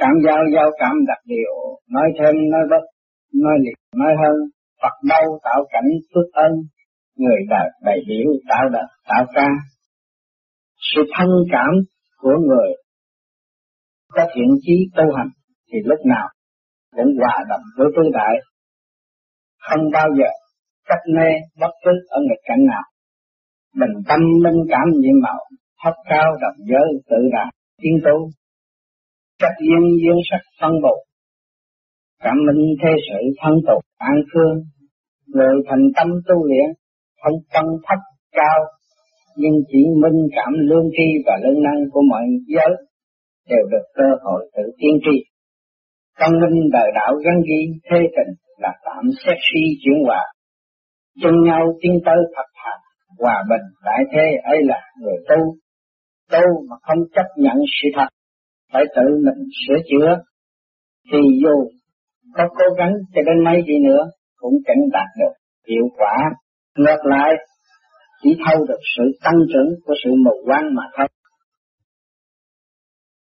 cảm giao giao cảm đặc điều, nói thêm, nói bất, nói liệt, nói hơn, Phật đâu tạo cảnh phước ân, người đời đầy hiểu tạo đời, tạo ca. Sự thân cảm của người có thiện chí tu hành thì lúc nào cũng hòa đồng với tứ đại, không bao giờ cách mê bất cứ ở nghịch cảnh nào. Bình tâm minh cảm nhiệm màu, thấp cao đồng giới tự đạt, tiến tu. Cách duyên duyên sắc phân bổ, cảm minh thế sự thân tục an phương, người thành tâm tu luyện, không phân thấp cao, nhưng chỉ minh cảm lương tri và lương năng của mọi giới đều được cơ hội tự tiên tri. tâm minh đời đạo gắn ghi thế tình là tạm xét suy chuyển hòa, chân nhau tiến tới thật thà, hòa bình đại thế ấy là người tu. Tu mà không chấp nhận sự thật, phải tự mình sửa chữa, thì dù có cố gắng cho đến mấy gì nữa cũng chẳng đạt được hiệu quả. Ngược lại, chỉ thâu được sự tăng trưởng của sự mù quáng mà thôi.